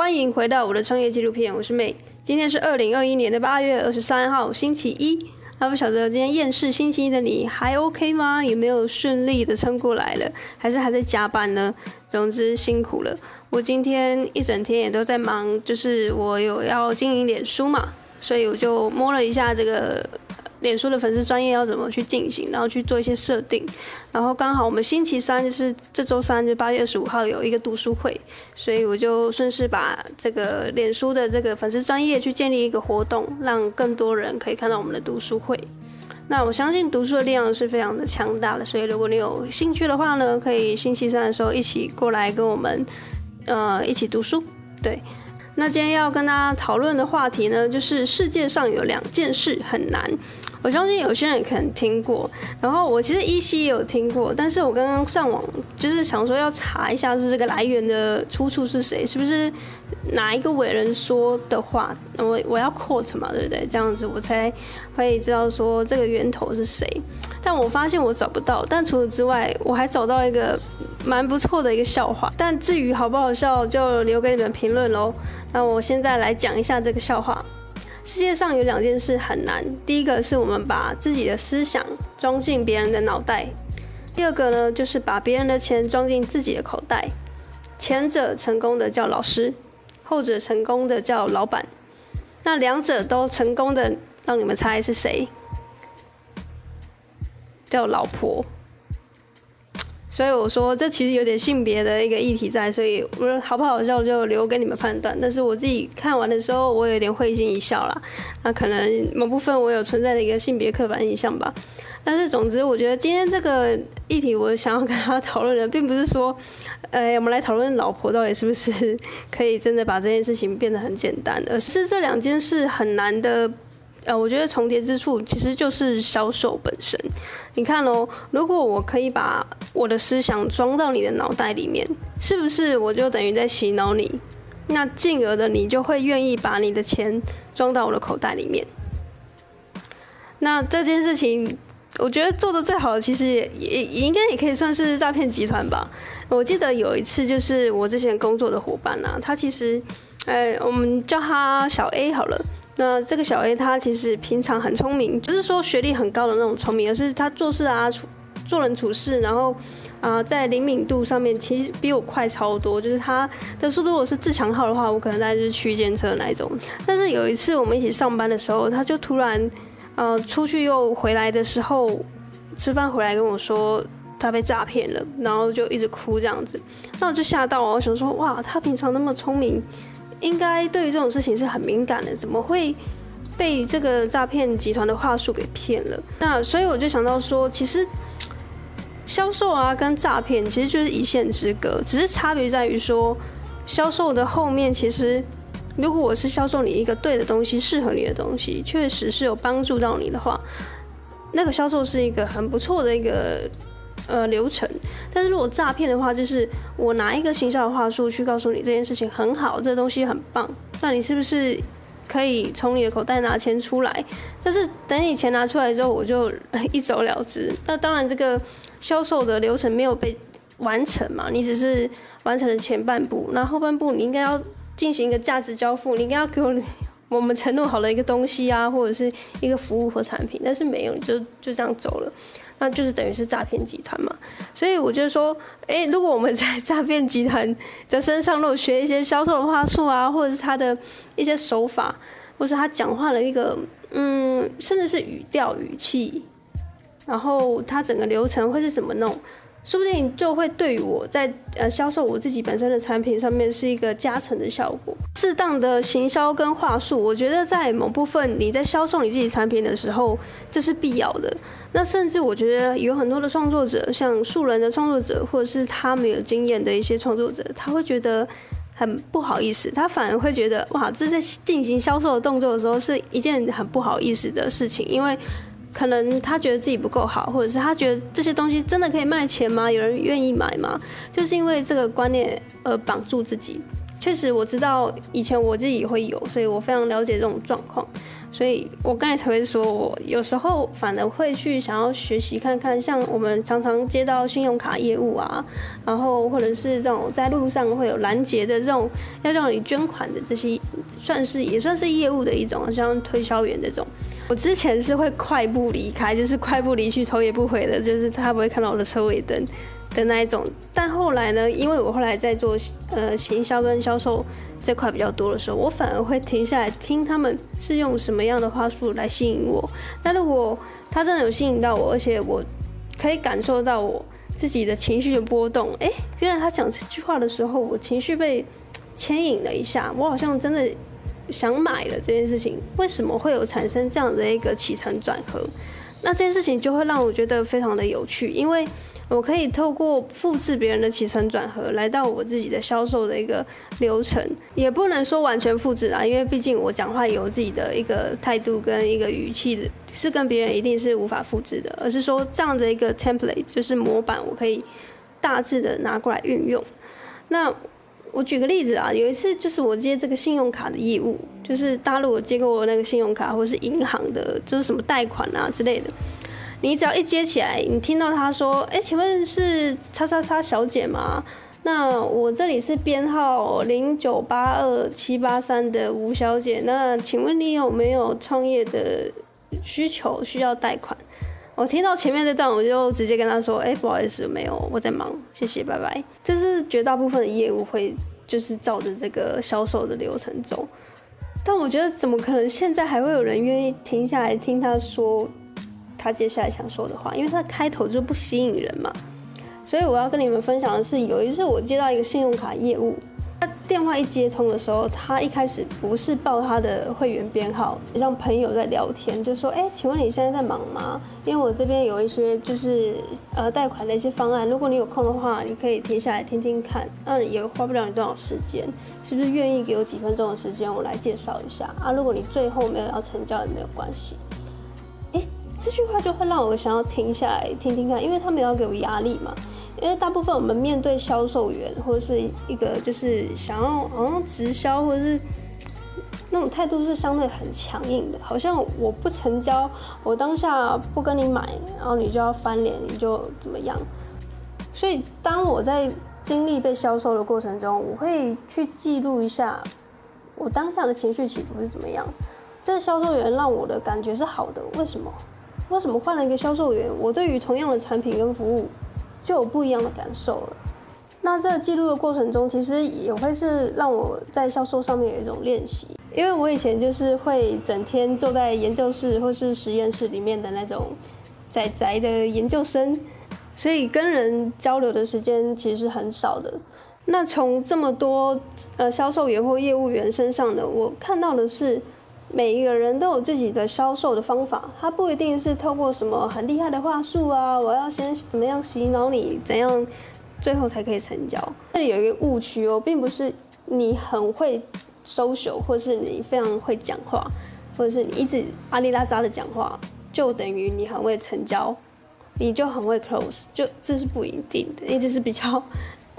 欢迎回到我的创业纪录片，我是 May。今天是二零二一年的八月二十三号，星期一。那不晓得今天厌世星期一的你还 OK 吗？有没有顺利的撑过来了？还是还在加班呢？总之辛苦了。我今天一整天也都在忙，就是我有要经营脸书嘛，所以我就摸了一下这个。脸书的粉丝专业要怎么去进行，然后去做一些设定，然后刚好我们星期三就是这周三，就八月二十五号有一个读书会，所以我就顺势把这个脸书的这个粉丝专业去建立一个活动，让更多人可以看到我们的读书会。那我相信读书的力量是非常的强大的，所以如果你有兴趣的话呢，可以星期三的时候一起过来跟我们，呃，一起读书，对。那今天要跟大家讨论的话题呢，就是世界上有两件事很难。我相信有些人可能听过，然后我其实依稀也有听过，但是我刚刚上网就是想说要查一下，是这个来源的出处是谁，是不是哪一个伟人说的话，我我要 quote 嘛，对不对？这样子我才会知道说这个源头是谁。但我发现我找不到，但除此之外，我还找到一个蛮不错的一个笑话。但至于好不好笑，就留给你们评论喽。那我现在来讲一下这个笑话。世界上有两件事很难，第一个是我们把自己的思想装进别人的脑袋，第二个呢就是把别人的钱装进自己的口袋。前者成功的叫老师，后者成功的叫老板。那两者都成功的，让你们猜是谁？叫老婆。所以我说，这其实有点性别的一个议题在，所以我说好不好笑就留给你们判断。但是我自己看完的时候，我有点会心一笑啦。那可能某部分我有存在的一个性别刻板印象吧。但是总之，我觉得今天这个议题，我想要跟他讨论的，并不是说，呃，我们来讨论老婆到底是不是可以真的把这件事情变得很简单，而是这两件事很难的。呃，我觉得重叠之处其实就是销售本身。你看哦，如果我可以把我的思想装到你的脑袋里面，是不是我就等于在洗脑你？那进而的你就会愿意把你的钱装到我的口袋里面。那这件事情，我觉得做得最好的，其实也也应该也可以算是诈骗集团吧。我记得有一次，就是我之前工作的伙伴啊，他其实，呃，我们叫他小 A 好了。那这个小 A 他其实平常很聪明，不是说学历很高的那种聪明，而是他做事啊、处做人处事，然后啊、在灵敏度上面其实比我快超多。就是他的速度，如果是自强号的话，我可能大概就是区间车那一种。但是有一次我们一起上班的时候，他就突然呃出去又回来的时候，吃饭回来跟我说他被诈骗了，然后就一直哭这样子。那我就吓到，我想说哇，他平常那么聪明。应该对于这种事情是很敏感的，怎么会被这个诈骗集团的话术给骗了？那所以我就想到说，其实销售啊跟诈骗其实就是一线之隔，只是差别在于说，销售的后面其实，如果我是销售你一个对的东西，适合你的东西，确实是有帮助到你的话，那个销售是一个很不错的一个。呃，流程。但是如果诈骗的话，就是我拿一个行销的话术去告诉你这件事情很好，这个东西很棒，那你是不是可以从你的口袋拿钱出来？但是等你钱拿出来之后，我就一走了之。那当然，这个销售的流程没有被完成嘛，你只是完成了前半部，那后半部你应该要进行一个价值交付，你应该要给我我们承诺好的一个东西啊，或者是一个服务或产品，但是没有，就就这样走了。那就是等于是诈骗集团嘛，所以我就说，哎、如果我们在诈骗集团的身上，如果学一些销售的话术啊，或者是他的一些手法，或是他讲话的一个，嗯，甚至是语调语气，然后他整个流程会是怎么弄？说不定就会对我在呃销售我自己本身的产品上面是一个加成的效果。适当的行销跟话术，我觉得在某部分你在销售你自己产品的时候，这是必要的。那甚至我觉得有很多的创作者，像素人的创作者，或者是他没有经验的一些创作者，他会觉得很不好意思，他反而会觉得哇，这在进行销售的动作的时候是一件很不好意思的事情，因为。可能他觉得自己不够好，或者是他觉得这些东西真的可以卖钱吗？有人愿意买吗？就是因为这个观念而绑住自己。确实，我知道以前我自己也会有，所以我非常了解这种状况。所以我刚才才会说，我有时候反而会去想要学习看看，像我们常常接到信用卡业务啊，然后或者是这种在路上会有拦截的这种要让你捐款的这些，算是也算是业务的一种，像推销员这种。我之前是会快步离开，就是快步离去，头也不回的，就是他不会看到我的车尾灯的那一种。但后来呢，因为我后来在做呃行销跟销售。这块比较多的时候，我反而会停下来听他们是用什么样的话术来吸引我。那如果他真的有吸引到我，而且我可以感受到我自己的情绪的波动，诶，原来他讲这句话的时候，我情绪被牵引了一下，我好像真的想买了这件事情。为什么会有产生这样的一个起承转合？那这件事情就会让我觉得非常的有趣，因为。我可以透过复制别人的起承转合，来到我自己的销售的一个流程，也不能说完全复制啊，因为毕竟我讲话有自己的一个态度跟一个语气的，是跟别人一定是无法复制的，而是说这样的一个 template 就是模板，我可以大致的拿过来运用。那我举个例子啊，有一次就是我接这个信用卡的业务，就是大陆我接过那个信用卡或者是银行的，就是什么贷款啊之类的。你只要一接起来，你听到他说：“哎，请问是叉叉叉小姐吗？那我这里是编号零九八二七八三的吴小姐。那请问你有没有创业的需求，需要贷款？”我听到前面这段，我就直接跟他说：“哎，不好意思，没有，我在忙，谢谢，拜拜。”这是绝大部分的业务会就是照着这个销售的流程走，但我觉得怎么可能现在还会有人愿意停下来听他说？他接下来想说的话，因为他的开头就不吸引人嘛，所以我要跟你们分享的是，有一次我接到一个信用卡业务，他电话一接通的时候，他一开始不是报他的会员编号，让朋友在聊天，就说：“哎，请问你现在在忙吗？因为我这边有一些就是呃贷款的一些方案，如果你有空的话，你可以停下来听听看，那也花不了你多少时间，是不是愿意给我几分钟的时间，我来介绍一下啊？如果你最后没有要成交也没有关系。”这句话就会让我想要停下来听听看，因为他们要给我压力嘛。因为大部分我们面对销售员或者是一个就是想要好像直销或者是那种态度是相对很强硬的，好像我不成交，我当下不跟你买，然后你就要翻脸，你就怎么样。所以当我在经历被销售的过程中，我会去记录一下我当下的情绪起伏是怎么样。这个销售员让我的感觉是好的，为什么？为什么换了一个销售员，我对于同样的产品跟服务就有不一样的感受了？那这记录的过程中，其实也会是让我在销售上面有一种练习，因为我以前就是会整天坐在研究室或是实验室里面的那种宅宅的研究生，所以跟人交流的时间其实是很少的。那从这么多呃销售员或业务员身上呢，我看到的是。每一个人都有自己的销售的方法，他不一定是透过什么很厉害的话术啊，我要先怎么样洗脑你，怎样最后才可以成交。这里有一个误区哦，并不是你很会 social，或是你非常会讲话，或者是你一直阿里拉扎的讲话，就等于你很会成交，你就很会 close，就这是不一定的，你只是比较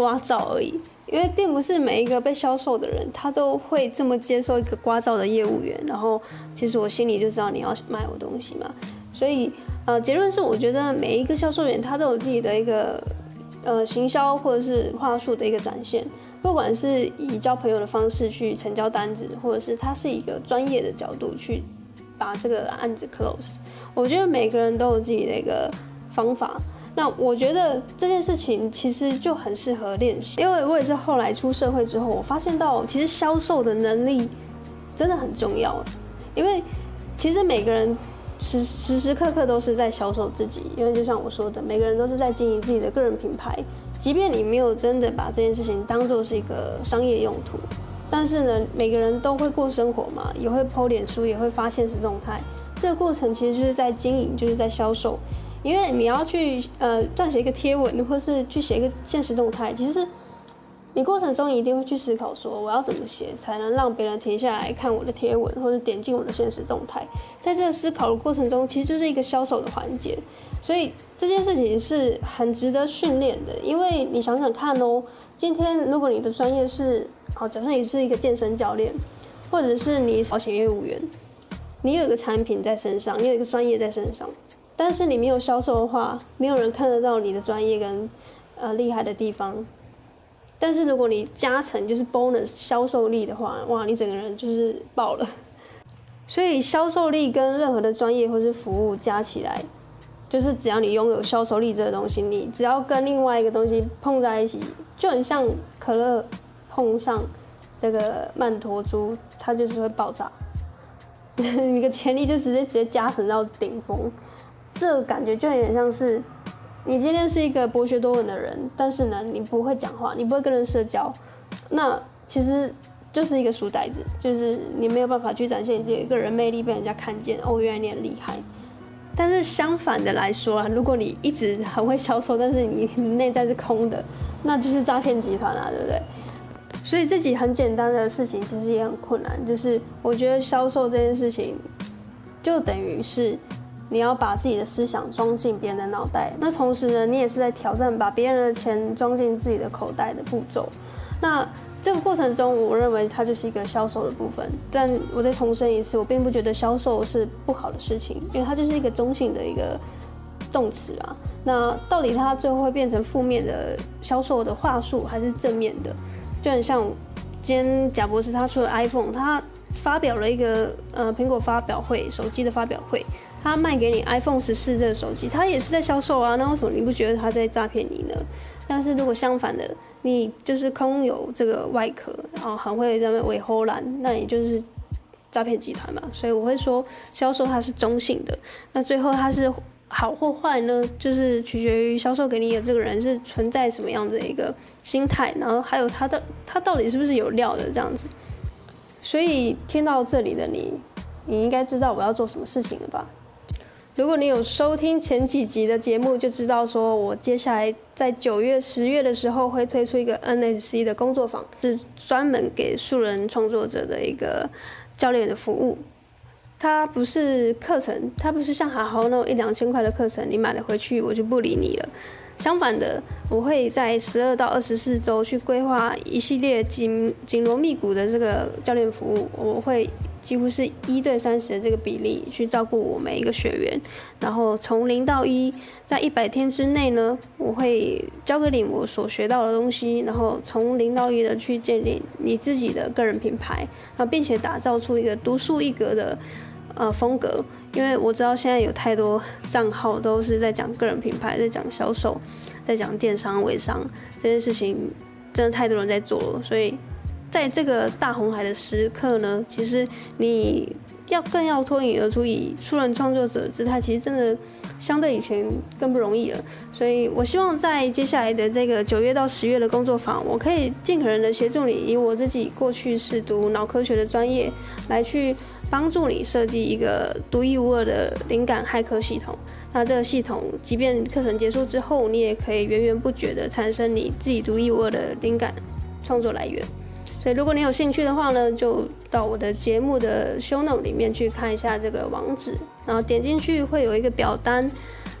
刮噪而已。因为并不是每一个被销售的人，他都会这么接受一个刮噪的业务员。然后，其实我心里就知道你要卖我东西嘛。所以，呃，结论是，我觉得每一个销售员他都有自己的一个，呃，行销或者是话术的一个展现。不管是以交朋友的方式去成交单子，或者是他是一个专业的角度去把这个案子 close。我觉得每个人都有自己的一个方法。那我觉得这件事情其实就很适合练习，因为我也是后来出社会之后，我发现到其实销售的能力真的很重要。因为其实每个人时时时刻刻都是在销售自己，因为就像我说的，每个人都是在经营自己的个人品牌。即便你没有真的把这件事情当做是一个商业用途，但是呢，每个人都会过生活嘛，也会剖脸书，也会发现实动态。这个过程其实就是在经营，就是在销售。因为你要去呃撰写一个贴文，或是去写一个现实动态，其实你过程中一定会去思考说，我要怎么写才能让别人停下来看我的贴文，或者点进我的现实动态。在这个思考的过程中，其实就是一个销售的环节，所以这件事情是很值得训练的。因为你想想看哦，今天如果你的专业是，好，假设你是一个健身教练，或者是你保险业务员。你有一个产品在身上，你有一个专业在身上，但是你没有销售的话，没有人看得到你的专业跟呃厉害的地方。但是如果你加成就是 bonus 销售力的话，哇，你整个人就是爆了。所以销售力跟任何的专业或是服务加起来，就是只要你拥有销售力这个东西，你只要跟另外一个东西碰在一起，就很像可乐碰上这个曼陀珠，它就是会爆炸。你的潜力就直接直接加成到顶峰，这个感觉就有点像是你今天是一个博学多闻的人，但是呢，你不会讲话，你不会跟人社交，那其实。就是一个书呆子，就是你没有办法去展现你自己个人魅力，被人家看见哦，原来你很厉害。但是相反的来说啊，如果你一直很会销售，但是你内在是空的，那就是诈骗集团啊，对不对？所以自己很简单的事情，其实也很困难。就是我觉得销售这件事情，就等于是你要把自己的思想装进别人的脑袋，那同时呢，你也是在挑战把别人的钱装进自己的口袋的步骤。那这个过程中，我认为它就是一个销售的部分。但我再重申一次，我并不觉得销售是不好的事情，因为它就是一个中性的一个动词啊。那到底它最后会变成负面的销售的话术，还是正面的？就很像今天贾博士他出了 iPhone，他发表了一个呃苹果发表会，手机的发表会，他卖给你 iPhone 十四这个手机，他也是在销售啊。那为什么你不觉得他在诈骗你呢？但是如果相反的，你就是空有这个外壳，然后很会在那边伪唬烂，那你就是诈骗集团嘛。所以我会说，销售它是中性的。那最后它是好或坏呢？就是取决于销售给你的这个人是存在什么样的一个心态，然后还有他的他到底是不是有料的这样子。所以听到这里的你，你应该知道我要做什么事情了吧？如果你有收听前几集的节目，就知道说我接下来在九月、十月的时候会推出一个 NSC 的工作坊，是专门给素人创作者的一个教练的服务。它不是课程，它不是像好好那种一两千块的课程，你买了回去我就不理你了。相反的，我会在十二到二十四周去规划一系列紧紧锣密鼓的这个教练服务，我会。几乎是一对三十的这个比例去照顾我每一个学员，然后从零到一，在一百天之内呢，我会教给你我所学到的东西，然后从零到一的去建立你自己的个人品牌，然后并且打造出一个独树一格的呃风格。因为我知道现在有太多账号都是在讲个人品牌，在讲销售，在讲电商微商这件事情，真的太多人在做了，所以。在这个大红海的时刻呢，其实你要更要脱颖而出，以出人创作者姿态，其实真的相对以前更不容易了。所以我希望在接下来的这个九月到十月的工作坊，我可以尽可能的协助你，以我自己过去是读脑科学的专业，来去帮助你设计一个独一无二的灵感骇客系统。那这个系统，即便课程结束之后，你也可以源源不绝的产生你自己独一无二的灵感创作来源。所以，如果你有兴趣的话呢，就到我的节目的 show note 里面去看一下这个网址，然后点进去会有一个表单，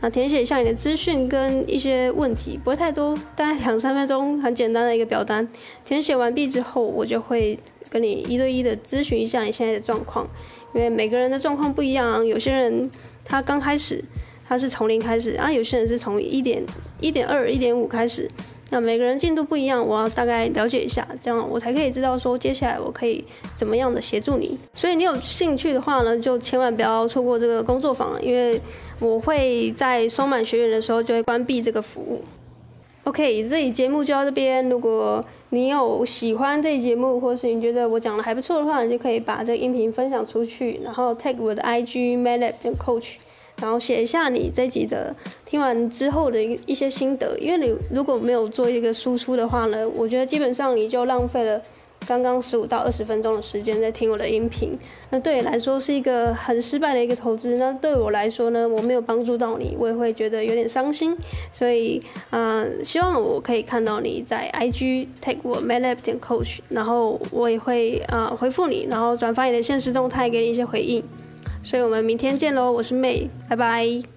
那填写一下你的资讯跟一些问题，不会太多，大概两三分钟，很简单的一个表单。填写完毕之后，我就会跟你一对一的咨询一下你现在的状况，因为每个人的状况不一样，有些人他刚开始他是从零开始，啊，有些人是从一点一点二、一点五开始。那每个人进度不一样，我要大概了解一下，这样我才可以知道说接下来我可以怎么样的协助你。所以你有兴趣的话呢，就千万不要错过这个工作坊，因为我会在收满学员的时候就会关闭这个服务。OK，这期节目就到这边。如果你有喜欢这期节目，或是你觉得我讲的还不错的话，你就可以把这个音频分享出去，然后 tag 我的 IG MedLab 跟 Coach。然后写一下你这集的听完之后的一一些心得，因为你如果没有做一个输出的话呢，我觉得基本上你就浪费了刚刚十五到二十分钟的时间在听我的音频，那对你来说是一个很失败的一个投资。那对我来说呢，我没有帮助到你，我也会觉得有点伤心。所以，呃，希望我可以看到你在 IG take 我 medlab 点 coach，然后我也会呃回复你，然后转发你的现实动态，给你一些回应。所以我们明天见喽，我是妹拜拜。